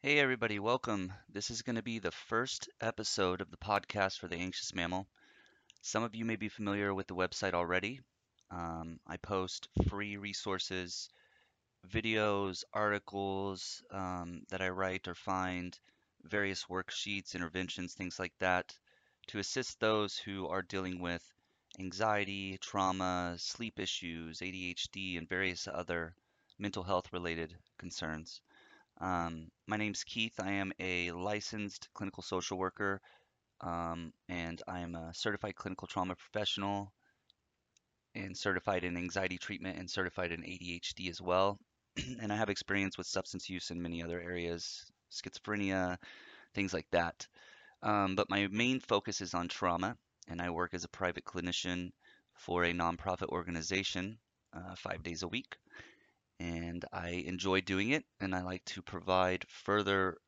Hey, everybody, welcome. This is going to be the first episode of the podcast for the Anxious Mammal. Some of you may be familiar with the website already. Um, I post free resources, videos, articles um, that I write or find, various worksheets, interventions, things like that, to assist those who are dealing with anxiety, trauma, sleep issues, ADHD, and various other mental health related concerns. Um, my name's Keith. I am a licensed clinical social worker, um, and I am a certified clinical trauma professional and certified in anxiety treatment and certified in ADHD as well. and I have experience with substance use in many other areas, schizophrenia, things like that. Um, but my main focus is on trauma, and I work as a private clinician for a nonprofit organization uh, five days a week and I enjoy doing it, and I like to provide further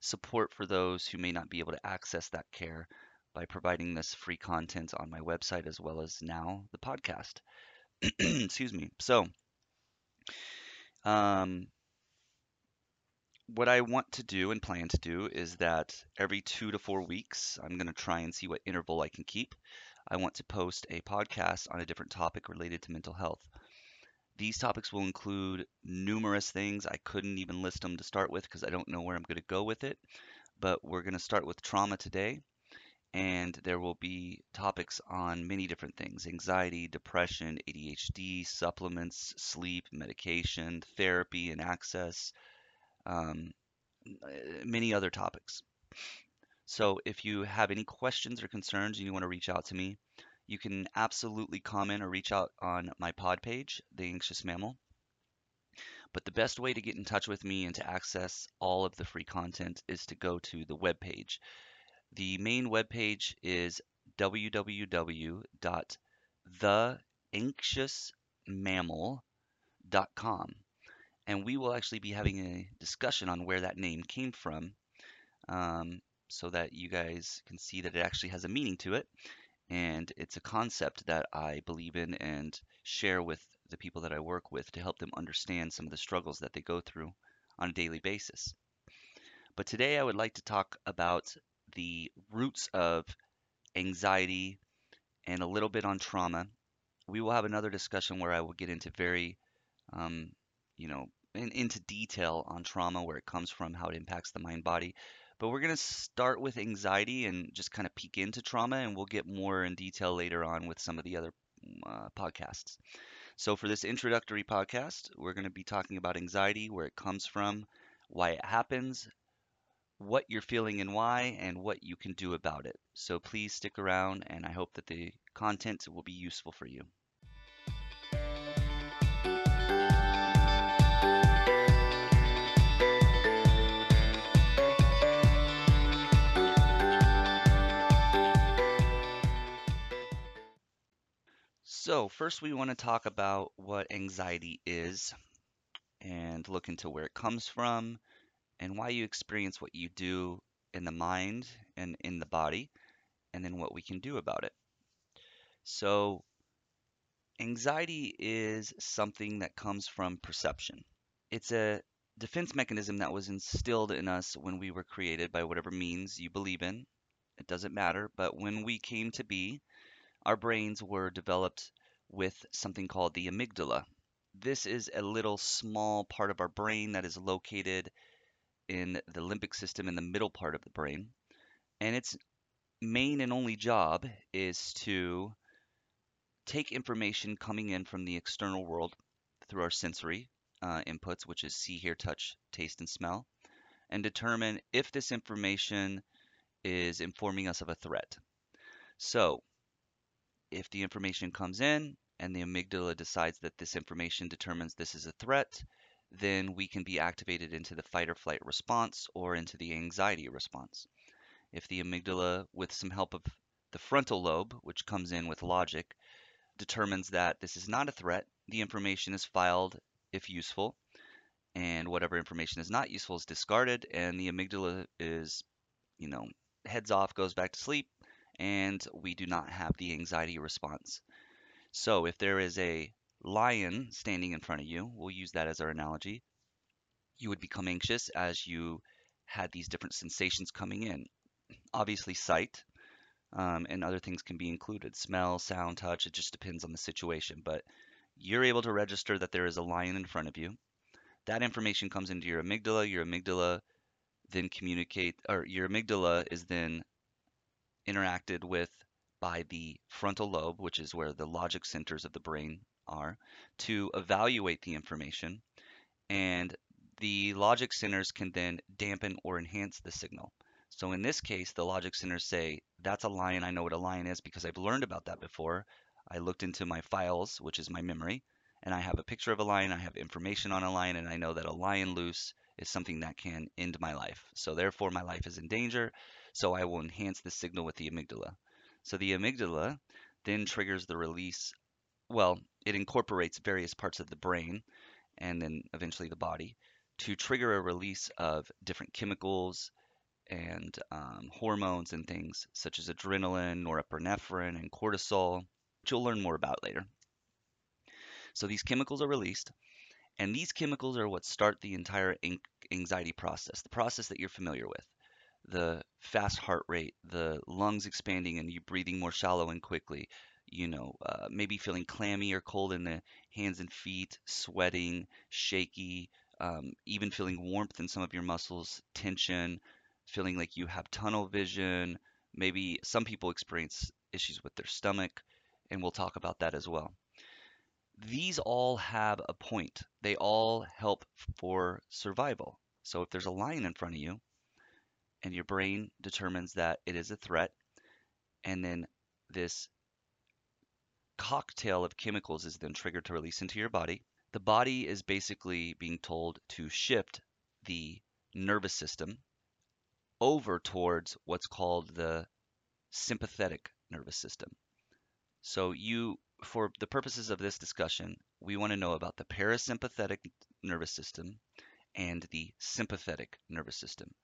support for those who may not be able to access that care by providing this free content on my website as well as now the podcast. Excuse me. So, um, what I want to do and plan to do is that every two to four weeks, I'm going to try and see what interval I can keep. I want to post a podcast on a different topic related to mental health. These topics will include numerous things. I couldn't even list them to start with because I don't know where I'm going to go with it. But we're going to start with trauma today. And there will be topics on many different things anxiety, depression, ADHD, supplements, sleep, medication, therapy, and access, um, many other topics. So if you have any questions or concerns and you want to reach out to me, you can absolutely comment or reach out on my pod page, The Anxious Mammal. But the best way to get in touch with me and to access all of the free content is to go to the web page. The main web page is www.theanxiousmammal.com. And we will actually be having a discussion on where that name came from um, so that you guys can see that it actually has a meaning to it and it's a concept that I believe in and share with the people that I work with to help them understand some of the struggles that they go through on a daily basis. But today I would like to talk about the roots of anxiety and a little bit on trauma. We will have another discussion where I will get into very, um, you know, in, into detail on trauma, where it comes from, how it impacts the mind body. But we're going to start with anxiety and just kind of peek into trauma, and we'll get more in detail later on with some of the other mm, uh, podcasts. So, for this introductory podcast, we're going to be talking about anxiety, where it comes from, why it happens, what you're feeling and why, and what you can do about it. So, please stick around, and I hope that the content will be useful for you. So, first, we want to talk about what anxiety is and look into where it comes from and why you experience what you do in the mind and in the body, and then what we can do about it. So, anxiety is something that comes from perception. It's a defense mechanism that was instilled in us when we were created by whatever means you believe in. It doesn't matter, but when we came to be, our brains were developed with something called the amygdala. This is a little small part of our brain that is located in the limbic system in the middle part of the brain. And its main and only job is to take information coming in from the external world through our sensory uh, inputs, which is see, hear, touch, taste, and smell, and determine if this information is informing us of a threat. So, if the information comes in and the amygdala decides that this information determines this is a threat, then we can be activated into the fight or flight response or into the anxiety response. If the amygdala, with some help of the frontal lobe, which comes in with logic, determines that this is not a threat, the information is filed if useful, and whatever information is not useful is discarded, and the amygdala is, you know, heads off, goes back to sleep, and we do not have the anxiety response. So if there is a lion standing in front of you, we'll use that as our analogy, you would become anxious as you had these different sensations coming in. Obviously, sight um, and other things can be included smell, sound, touch. It just depends on the situation. But you're able to register that there is a lion in front of you. That information comes into your amygdala. Your amygdala then communicate, or your amygdala is then interacted with by the frontal lobe, which is where the logic centers of the brain are, to evaluate the information. And the logic centers can then dampen or enhance the signal. So in this case, the logic centers say, that's a lion. I know what a lion is because I've learned about that before. I looked into my files, which is my memory, and I have a picture of a lion. I have information on a lion, and I know that a lion loose is something that can end my life. So therefore, my life is in danger. So I will enhance the signal with the amygdala. So the amygdala then triggers the release. Well, it incorporates various parts of the brain and then eventually the body to trigger a release of different chemicals and um, hormones and things such as adrenaline, norepinephrine, and cortisol, which you'll learn more about later. So these chemicals are released, and these chemicals are what start the entire anxiety process, the process that you're familiar with. The fast heart rate, the lungs expanding and you breathing more shallow and quickly, you know, uh, maybe feeling clammy or cold in the hands and feet, sweating, shaky, um, even feeling warmth in some of your muscles, tension, feeling like you have tunnel vision. Maybe some people experience issues with their stomach, and we'll talk about that as well. These all have a point. They all help for survival. So if there's a lion in front of you and your brain determines that it is a threat, and then this cocktail of chemicals is then triggered to release into your body, the body is basically being told to shift the nervous system over towards what's called the sympathetic nervous system. So you, for the purposes of this discussion, we want to know about the parasympathetic nervous system and the sympathetic nervous system.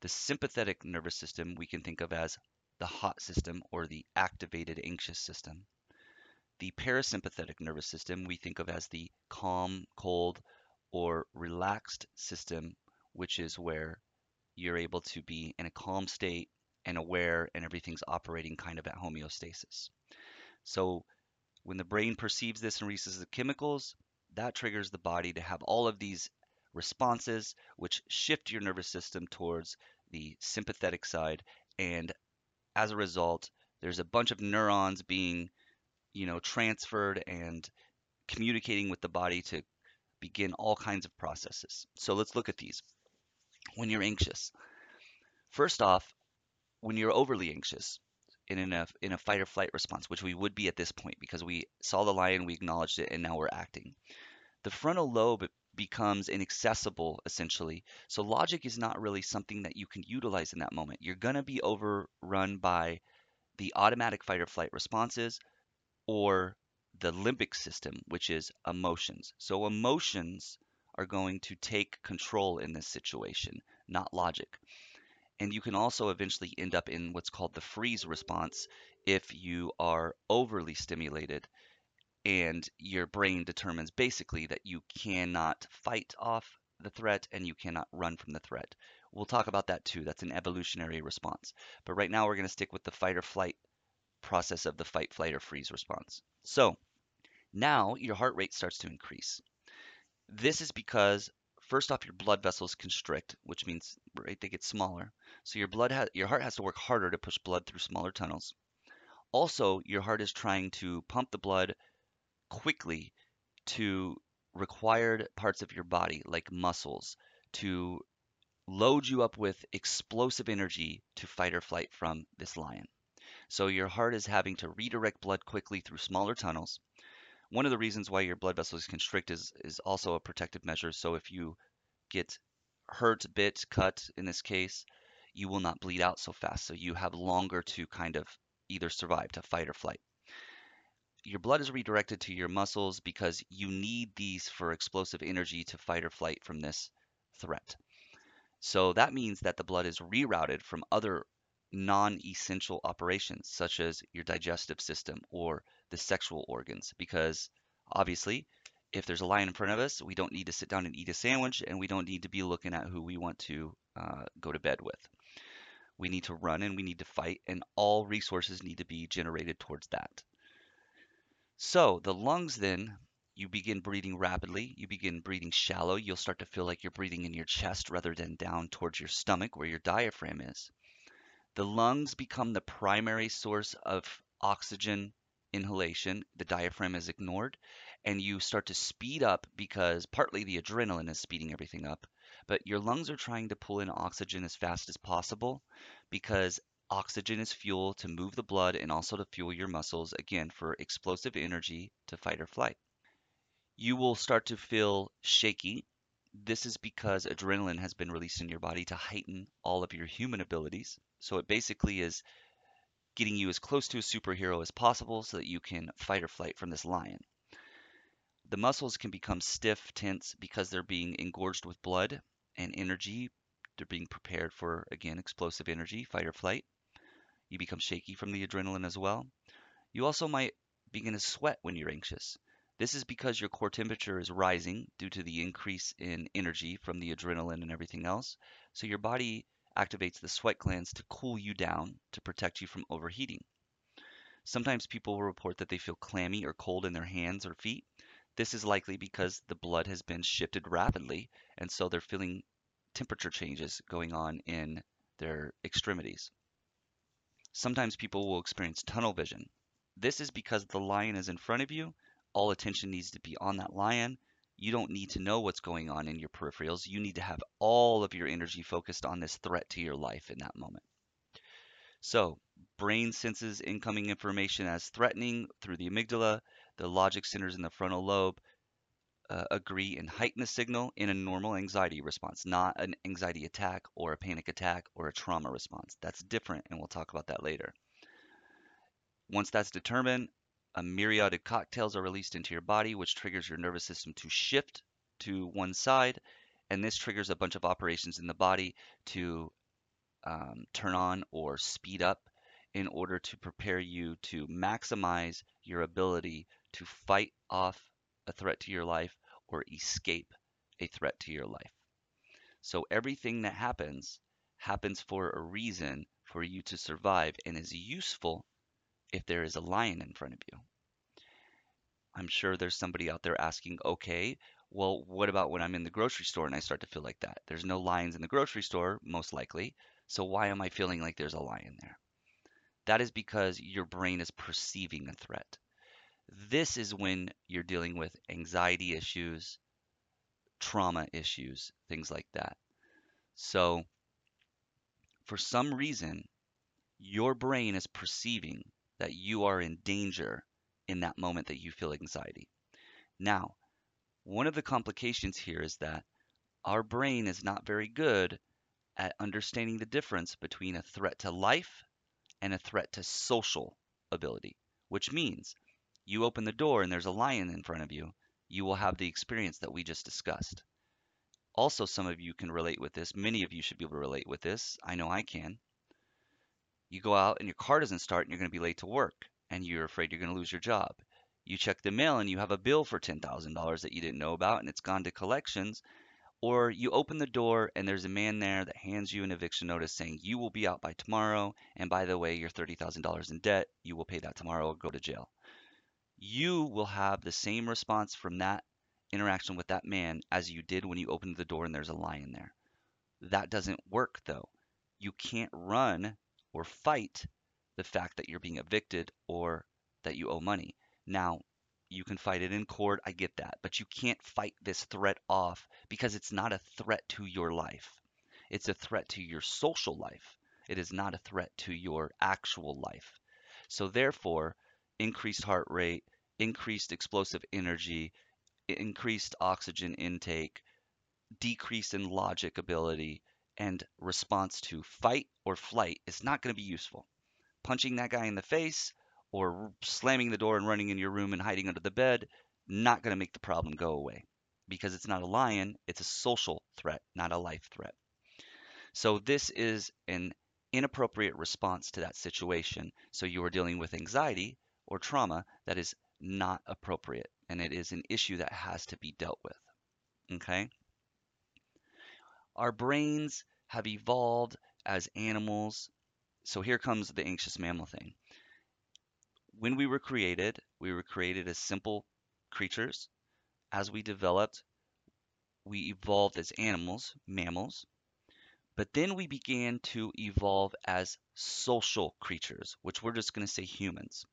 The sympathetic nervous system we can think of as the hot system or the activated anxious system. The parasympathetic nervous system we think of as the calm, cold, or relaxed system, which is where you're able to be in a calm state and aware and everything's operating kind of at homeostasis. So when the brain perceives this and releases the chemicals, that triggers the body to have all of these responses which shift your nervous system towards the sympathetic side and as a result there's a bunch of neurons being you know transferred and communicating with the body to begin all kinds of processes. So let's look at these when you're anxious. First off, when you're overly anxious in a in a fight or flight response, which we would be at this point because we saw the lion, we acknowledged it, and now we're acting. The frontal lobe becomes inaccessible essentially. So logic is not really something that you can utilize in that moment. You're going to be overrun by the automatic fight or flight responses or the limbic system, which is emotions. So emotions are going to take control in this situation, not logic. And you can also eventually end up in what's called the freeze response if you are overly stimulated and your brain determines basically that you cannot fight off the threat and you cannot run from the threat. We'll talk about that too. That's an evolutionary response. But right now we're going to stick with the fight or flight process of the fight, flight, or freeze response. So now your heart rate starts to increase. This is because first off your blood vessels constrict, which means right they get smaller. So your blood your heart has to work harder to push blood through smaller tunnels. Also, your heart is trying to pump the blood quickly to required parts of your body like muscles to load you up with explosive energy to fight or flight from this lion. So your heart is having to redirect blood quickly through smaller tunnels one of the reasons why your blood vessels constrict is, is also a protective measure. So if you get hurt, bit, cut in this case, you will not bleed out so fast. So you have longer to kind of either survive, to fight or flight. Your blood is redirected to your muscles because you need these for explosive energy to fight or flight from this threat. So that means that the blood is rerouted from other non essential operations, such as your digestive system or the sexual organs because obviously if there's a lion in front of us, we don't need to sit down and eat a sandwich, and we don't need to be looking at who we want to uh, go to bed with. We need to run and we need to fight, and all resources need to be generated towards that. So the lungs then, you begin breathing rapidly, you begin breathing shallow. You'll start to feel like you're breathing in your chest rather than down towards your stomach where your diaphragm is. The lungs become the primary source of oxygen inhalation. The diaphragm is ignored, and you start to speed up because partly the adrenaline is speeding everything up, but your lungs are trying to pull in oxygen as fast as possible because oxygen is fuel to move the blood and also to fuel your muscles, again, for explosive energy to fight or flight. You will start to feel shaky. This is because adrenaline has been released in your body to heighten all of your human abilities. So it basically is getting you as close to a superhero as possible so that you can fight or flight from this lion. The muscles can become stiff, tense because they're being engorged with blood and energy. They're being prepared for, again, explosive energy, fight or flight. You become shaky from the adrenaline as well. You also might begin to sweat when you're anxious. This is because your core temperature is rising due to the increase in energy from the adrenaline and everything else. So your body activates the sweat glands to cool you down to protect you from overheating. Sometimes people will report that they feel clammy or cold in their hands or feet. This is likely because the blood has been shifted rapidly, and so they're feeling temperature changes going on in their extremities. Sometimes people will experience tunnel vision. This is because the lion is in front of you. All attention needs to be on that lion, you don't need to know what's going on in your peripherals. You need to have all of your energy focused on this threat to your life in that moment. So, brain senses incoming information as threatening through the amygdala. The logic centers in the frontal lobe uh, agree and heighten the signal in a normal anxiety response, not an anxiety attack or a panic attack or a trauma response. That's different, and we'll talk about that later. Once that's determined, a myriad of cocktails are released into your body, which triggers your nervous system to shift to one side. And this triggers a bunch of operations in the body to um, turn on or speed up in order to prepare you to maximize your ability to fight off a threat to your life or escape a threat to your life. So everything that happens happens for a reason for you to survive and is useful if there is a lion in front of you. I'm sure there's somebody out there asking, okay, well, what about when I'm in the grocery store and I start to feel like that? There's no lions in the grocery store, most likely. So why am I feeling like there's a lion there? That is because your brain is perceiving a threat. This is when you're dealing with anxiety issues, trauma issues, things like that. So, for some reason, your brain is perceiving that you are in danger in that moment that you feel anxiety. Now, one of the complications here is that our brain is not very good at understanding the difference between a threat to life and a threat to social ability, which means you open the door and there's a lion in front of you, you will have the experience that we just discussed. Also, some of you can relate with this. Many of you should be able to relate with this. I know I can. You go out and your car doesn't start and you're going to be late to work and you're afraid you're going to lose your job. You check the mail and you have a bill for $10,000 that you didn't know about and it's gone to collections. Or you open the door and there's a man there that hands you an eviction notice saying you will be out by tomorrow. And by the way, you're $30,000 in debt. You will pay that tomorrow or go to jail. You will have the same response from that interaction with that man as you did when you opened the door and there's a lion there. That doesn't work though. You can't run or fight the fact that you're being evicted or that you owe money. Now, you can fight it in court, I get that, but you can't fight this threat off because it's not a threat to your life. It's a threat to your social life. It is not a threat to your actual life. So, therefore, increased heart rate, increased explosive energy, increased oxygen intake, decrease in logic ability, and response to fight or flight is not going to be useful. Punching that guy in the face or slamming the door and running in your room and hiding under the bed, not going to make the problem go away because it's not a lion, it's a social threat, not a life threat. So this is an inappropriate response to that situation. So you are dealing with anxiety or trauma that is not appropriate. and it is an issue that has to be dealt with. Okay? Our brains have evolved as animals. So here comes the anxious mammal thing. When we were created, we were created as simple creatures. As we developed, we evolved as animals, mammals. But then we began to evolve as social creatures, which we're just going to say humans.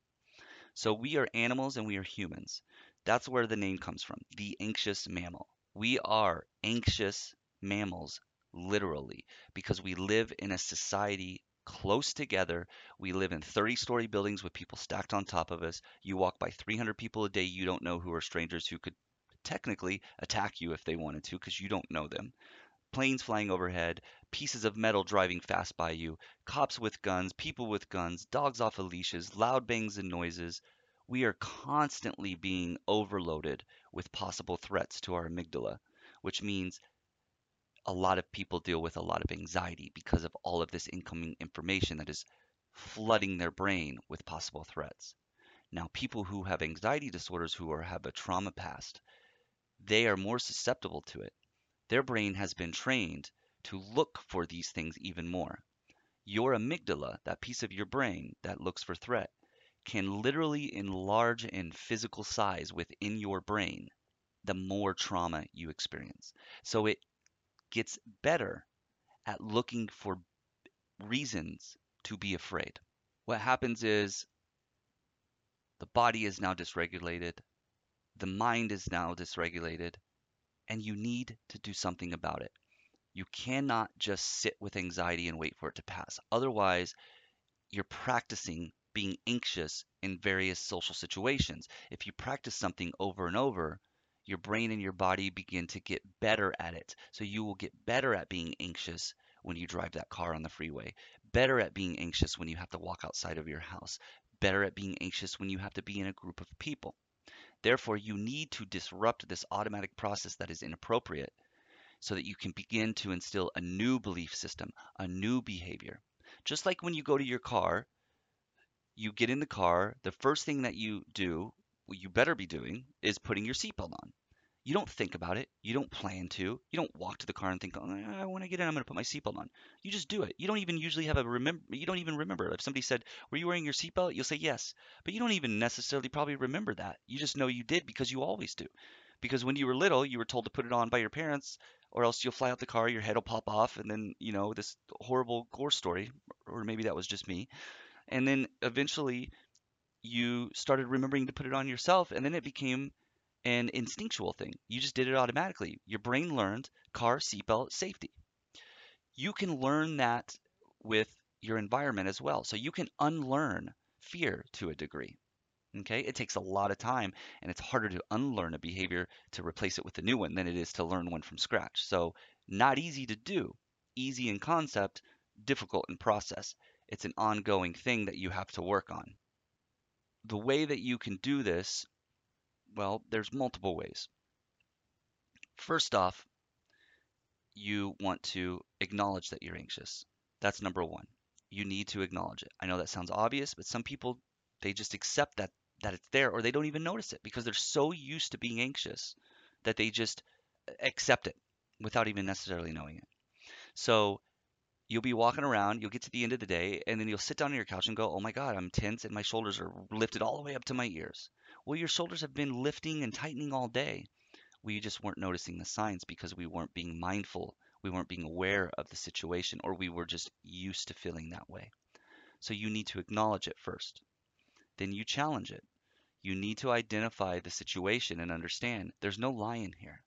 So we are animals and we are humans. That's where the name comes from, the anxious mammal. We are anxious mammals, literally, because we live in a society close together. We live in 30 story buildings with people stacked on top of us. You walk by 300 people a day you don't know who are strangers who could technically attack you if they wanted to because you don't know them. Planes flying overhead, pieces of metal driving fast by you, cops with guns, people with guns, dogs off of leashes, loud bangs and noises. We are constantly being overloaded with possible threats to our amygdala, which means a lot of people deal with a lot of anxiety because of all of this incoming information that is flooding their brain with possible threats. Now, people who have anxiety disorders who are, have a trauma past, they are more susceptible to it. Their brain has been trained to look for these things even more. Your amygdala, that piece of your brain that looks for threat, can literally enlarge in physical size within your brain the more trauma you experience. So it gets better at looking for reasons to be afraid. What happens is the body is now dysregulated, the mind is now dysregulated, and you need to do something about it. You cannot just sit with anxiety and wait for it to pass. Otherwise, you're practicing being anxious in various social situations. If you practice something over and over, your brain and your body begin to get better at it. So you will get better at being anxious when you drive that car on the freeway, better at being anxious when you have to walk outside of your house, better at being anxious when you have to be in a group of people. Therefore, you need to disrupt this automatic process that is inappropriate so that you can begin to instill a new belief system, a new behavior. Just like when you go to your car, you get in the car, the first thing that you do you better be doing is putting your seatbelt on. You don't think about it. You don't plan to. You don't walk to the car and think, oh, I get in, I'm going to put my seatbelt on. You just do it. You don't even usually have a remember. You don't even remember. If somebody said, "Were you wearing your seatbelt?" You'll say yes, but you don't even necessarily probably remember that. You just know you did because you always do. Because when you were little, you were told to put it on by your parents, or else you'll fly out the car, your head will pop off, and then you know this horrible gore story, or maybe that was just me. And then eventually you started remembering to put it on yourself, and then it became an instinctual thing. You just did it automatically. Your brain learned car, seatbelt, safety. You can learn that with your environment as well. So you can unlearn fear to a degree. Okay, it takes a lot of time and it's harder to unlearn a behavior to replace it with a new one than it is to learn one from scratch. So, not easy to do, easy in concept, difficult in process. It's an ongoing thing that you have to work on the way that you can do this, well, there's multiple ways. First off, you want to acknowledge that you're anxious. That's number one. You need to acknowledge it. I know that sounds obvious, but some people they just accept that that it's there or they don't even notice it because they're so used to being anxious that they just accept it without even necessarily knowing it. So you'll be walking around, you'll get to the end of the day, and then you'll sit down on your couch and go, oh my God, I'm tense and my shoulders are lifted all the way up to my ears. Well, your shoulders have been lifting and tightening all day. We just weren't noticing the signs because we weren't being mindful. We weren't being aware of the situation, or we were just used to feeling that way. So you need to acknowledge it first. Then you challenge it. You need to identify the situation and understand there's no lying here.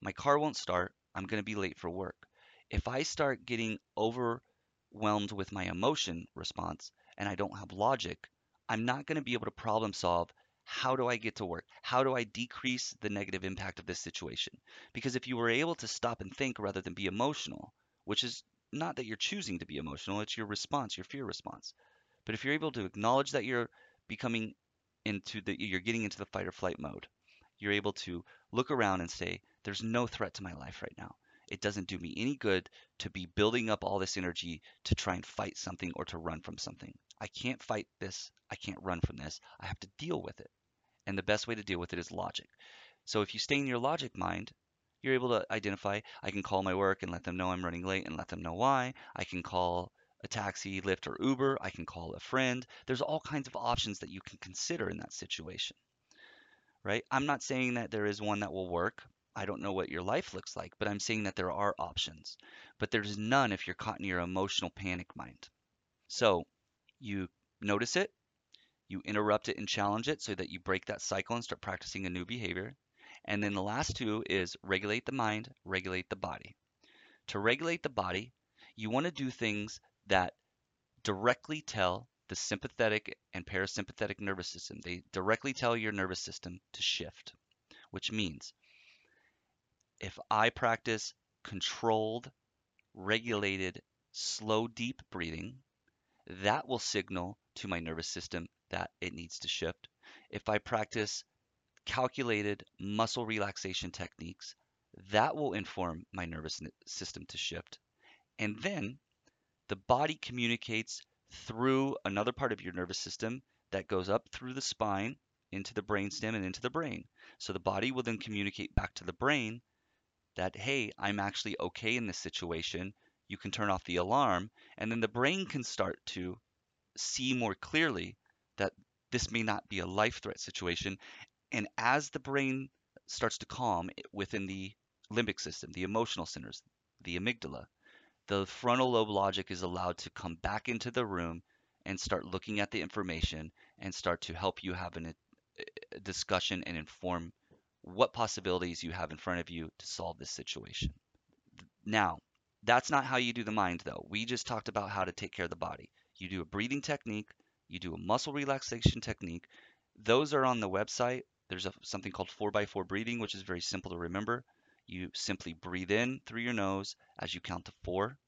My car won't start. I'm going to be late for work if I start getting overwhelmed with my emotion response and I don't have logic, I'm not going to be able to problem solve how do I get to work? How do I decrease the negative impact of this situation? Because if you were able to stop and think rather than be emotional, which is not that you're choosing to be emotional, it's your response, your fear response. But if you're able to acknowledge that you're becoming into the you're getting into the fight or flight mode, you're able to look around and say, there's no threat to my life right now. It doesn't do me any good to be building up all this energy to try and fight something or to run from something. I can't fight this. I can't run from this. I have to deal with it. And the best way to deal with it is logic. So if you stay in your logic mind, you're able to identify I can call my work and let them know I'm running late and let them know why. I can call a taxi, Lyft, or Uber. I can call a friend. There's all kinds of options that you can consider in that situation, right? I'm not saying that there is one that will work. I don't know what your life looks like, but I'm saying that there are options. But there's none if you're caught in your emotional panic mind. So you notice it, you interrupt it and challenge it so that you break that cycle and start practicing a new behavior. And then the last two is regulate the mind, regulate the body. To regulate the body, you want to do things that directly tell the sympathetic and parasympathetic nervous system. They directly tell your nervous system to shift, which means if I practice controlled, regulated, slow, deep breathing, that will signal to my nervous system that it needs to shift. If I practice calculated muscle relaxation techniques, that will inform my nervous system to shift. And then the body communicates through another part of your nervous system that goes up through the spine into the brainstem and into the brain. So the body will then communicate back to the brain that, hey, I'm actually okay in this situation. You can turn off the alarm. And then the brain can start to see more clearly that this may not be a life threat situation. And as the brain starts to calm within the limbic system, the emotional centers, the amygdala, the frontal lobe logic is allowed to come back into the room and start looking at the information and start to help you have an, a discussion and inform what possibilities you have in front of you to solve this situation. Now, that's not how you do the mind, though. We just talked about how to take care of the body. You do a breathing technique, you do a muscle relaxation technique. Those are on the website. There's a, something called 4x4 breathing, which is very simple to remember. You simply breathe in through your nose as you count to four.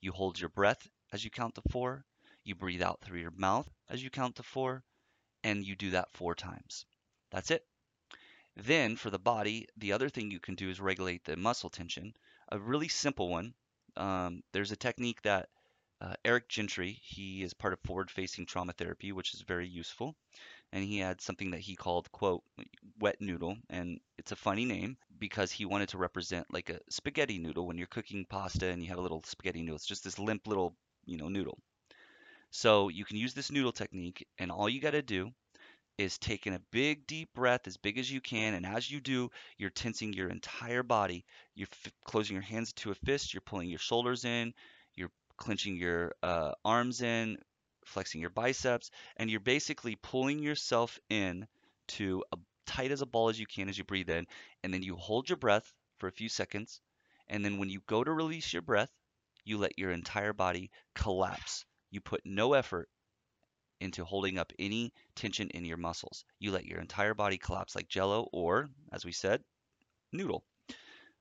You hold your breath as you count to four. You breathe out through your mouth as you count to four. And you do that four times. That's it. Then for the body, the other thing you can do is regulate the muscle tension. A really simple one. Um, there's a technique that uh, Eric Gentry, he is part of forward facing trauma therapy, which is very useful. And he had something that he called, quote, wet noodle. And it's a funny name because he wanted to represent like a spaghetti noodle when you're cooking pasta and you have a little spaghetti noodle. It's just this limp little, you know, noodle. So you can use this noodle technique, and all you got to do is taking a big deep breath as big as you can and as you do you're tensing your entire body. You're f- closing your hands to a fist you're pulling your shoulders in you're clenching your uh, arms in flexing your biceps and you're basically pulling yourself in to a tight as a ball as you can as you breathe in and then you hold your breath for a few seconds and then when you go to release your breath you let your entire body collapse. You put no effort into holding up any tension in your muscles. You let your entire body collapse like jello or, as we said, noodle.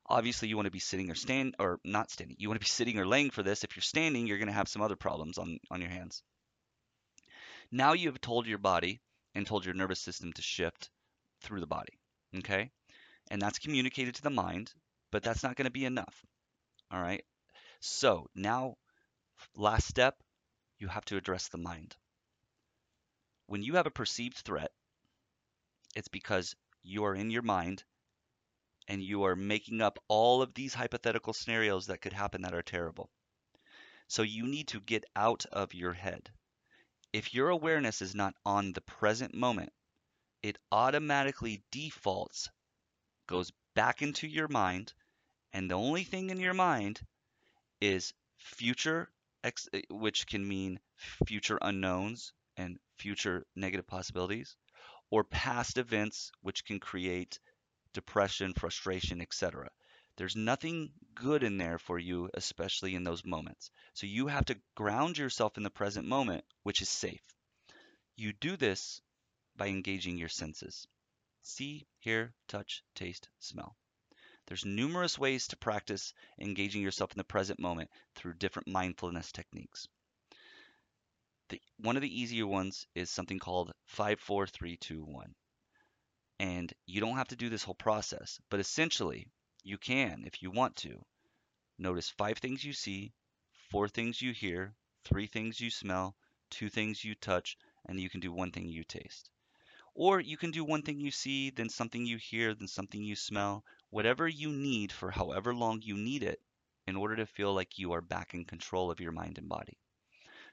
Obviously, you want to be sitting or stand or not standing. You want to be sitting or laying for this. If you're standing, you're going to have some other problems on, on your hands. Now you have told your body and told your nervous system to shift through the body. Okay? And that's communicated to the mind, but that's not going to be enough. All right? So now, last step, you have to address the mind when you have a perceived threat, it's because you are in your mind and you are making up all of these hypothetical scenarios that could happen that are terrible. So you need to get out of your head. If your awareness is not on the present moment, it automatically defaults, goes back into your mind, and the only thing in your mind is future, eh, which can mean future unknowns, and future negative possibilities, or past events which can create depression, frustration, etc. There's nothing good in there for you, especially in those moments. So you have to ground yourself in the present moment, which is safe. You do this by engaging your senses see, hear, touch, taste, smell. There's numerous ways to practice engaging yourself in the present moment through different mindfulness techniques. The, one of the easier ones is something called 54321. And you don't have to do this whole process, but essentially you can if you want to. Notice five things you see, four things you hear, three things you smell, two things you touch, and you can do one thing you taste. Or you can do one thing you see, then something you hear, then something you smell, whatever you need for however long you need it in order to feel like you are back in control of your mind and body.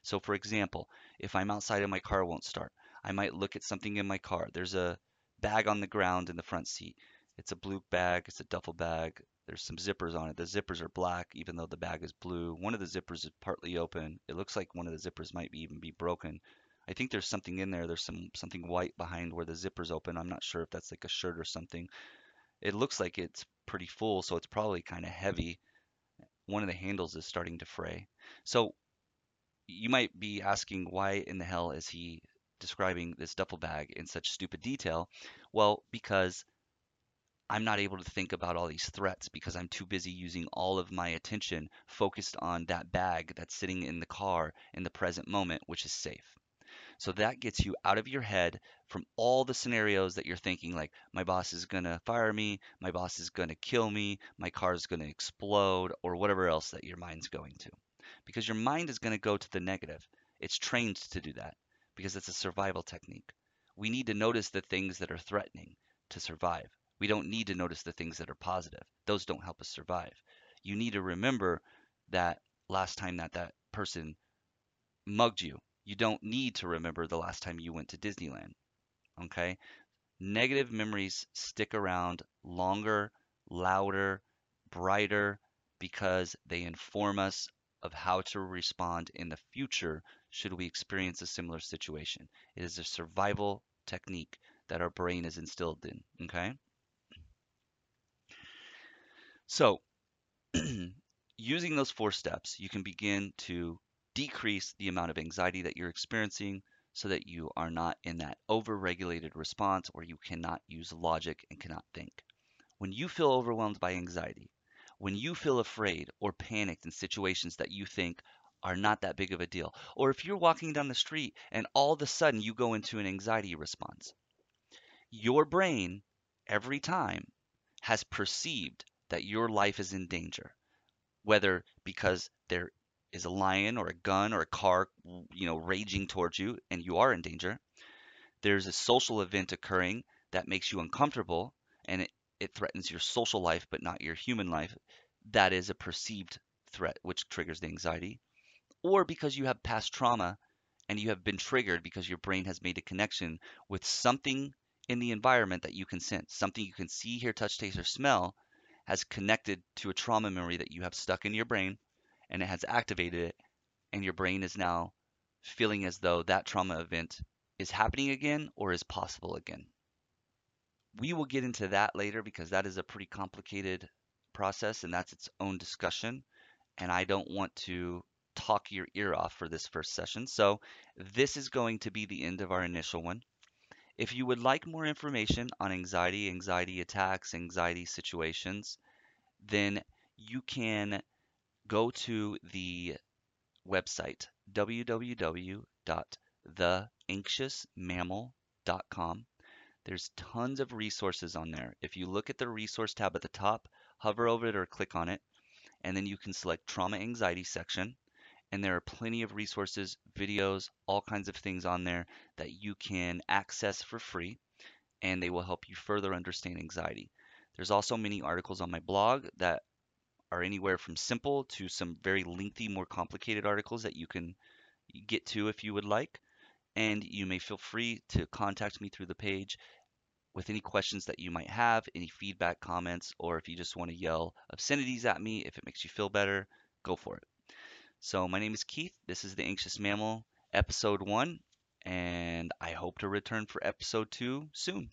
So, for example, if I'm outside and my car won't start, I might look at something in my car. There's a bag on the ground in the front seat. It's a blue bag, it's a duffel bag. There's some zippers on it. The zippers are black, even though the bag is blue. One of the zippers is partly open. It looks like one of the zippers might be, even be broken. I think there's something in there. There's some something white behind where the zipper's open. I'm not sure if that's like a shirt or something. It looks like it's pretty full, so it's probably kind of heavy. One of the handles is starting to fray. So you might be asking why in the hell is he describing this duffel bag in such stupid detail? Well, because I'm not able to think about all these threats because I'm too busy using all of my attention focused on that bag that's sitting in the car in the present moment, which is safe. So that gets you out of your head from all the scenarios that you're thinking, like, my boss is going to fire me, my boss is going to kill me, my car is going to explode, or whatever else that your mind's going to. Because your mind is going to go to the negative. It's trained to do that because it's a survival technique. We need to notice the things that are threatening to survive. We don't need to notice the things that are positive. Those don't help us survive. You need to remember that last time that that person mugged you you don't need to remember the last time you went to Disneyland. Okay? Negative memories stick around longer, louder, brighter because they inform us of how to respond in the future should we experience a similar situation. It is a survival technique that our brain is instilled in. Okay? So, using those four steps, you can begin to decrease the amount of anxiety that you're experiencing so that you are not in that overregulated response where you cannot use logic and cannot think. When you feel overwhelmed by anxiety, when you feel afraid or panicked in situations that you think are not that big of a deal, or if you're walking down the street and all of a sudden you go into an anxiety response, your brain every time has perceived that your life is in danger, whether because there is a lion or a gun or a car, you know, raging towards you and you are in danger. There's a social event occurring that makes you uncomfortable and it, it threatens your social life but not your human life. That is a perceived threat which triggers the anxiety. Or because you have past trauma and you have been triggered because your brain has made a connection with something in the environment that you can sense, something you can see, hear, touch, taste, or smell has connected to a trauma memory that you have stuck in your brain and it has activated it, and your brain is now feeling as though that trauma event is happening again or is possible again. We will get into that later because that is a pretty complicated process and that's its own discussion. And I don't want to talk your ear off for this first session. So this is going to be the end of our initial one. If you would like more information on anxiety, anxiety attacks, anxiety situations, then you can go to the website www.theanxiousmammal.com. There's tons of resources on there. If you look at the resource tab at the top, hover over it or click on it, and then you can select trauma anxiety section. And there are plenty of resources, videos, all kinds of things on there that you can access for free, and they will help you further understand anxiety. There's also many articles on my blog that are anywhere from simple to some very lengthy, more complicated articles that you can get to if you would like. And you may feel free to contact me through the page with any questions that you might have, any feedback, comments, or if you just want to yell obscenities at me, if it makes you feel better, go for it. So, my name is Keith. This is The Anxious Mammal, episode one, and I hope to return for episode two soon.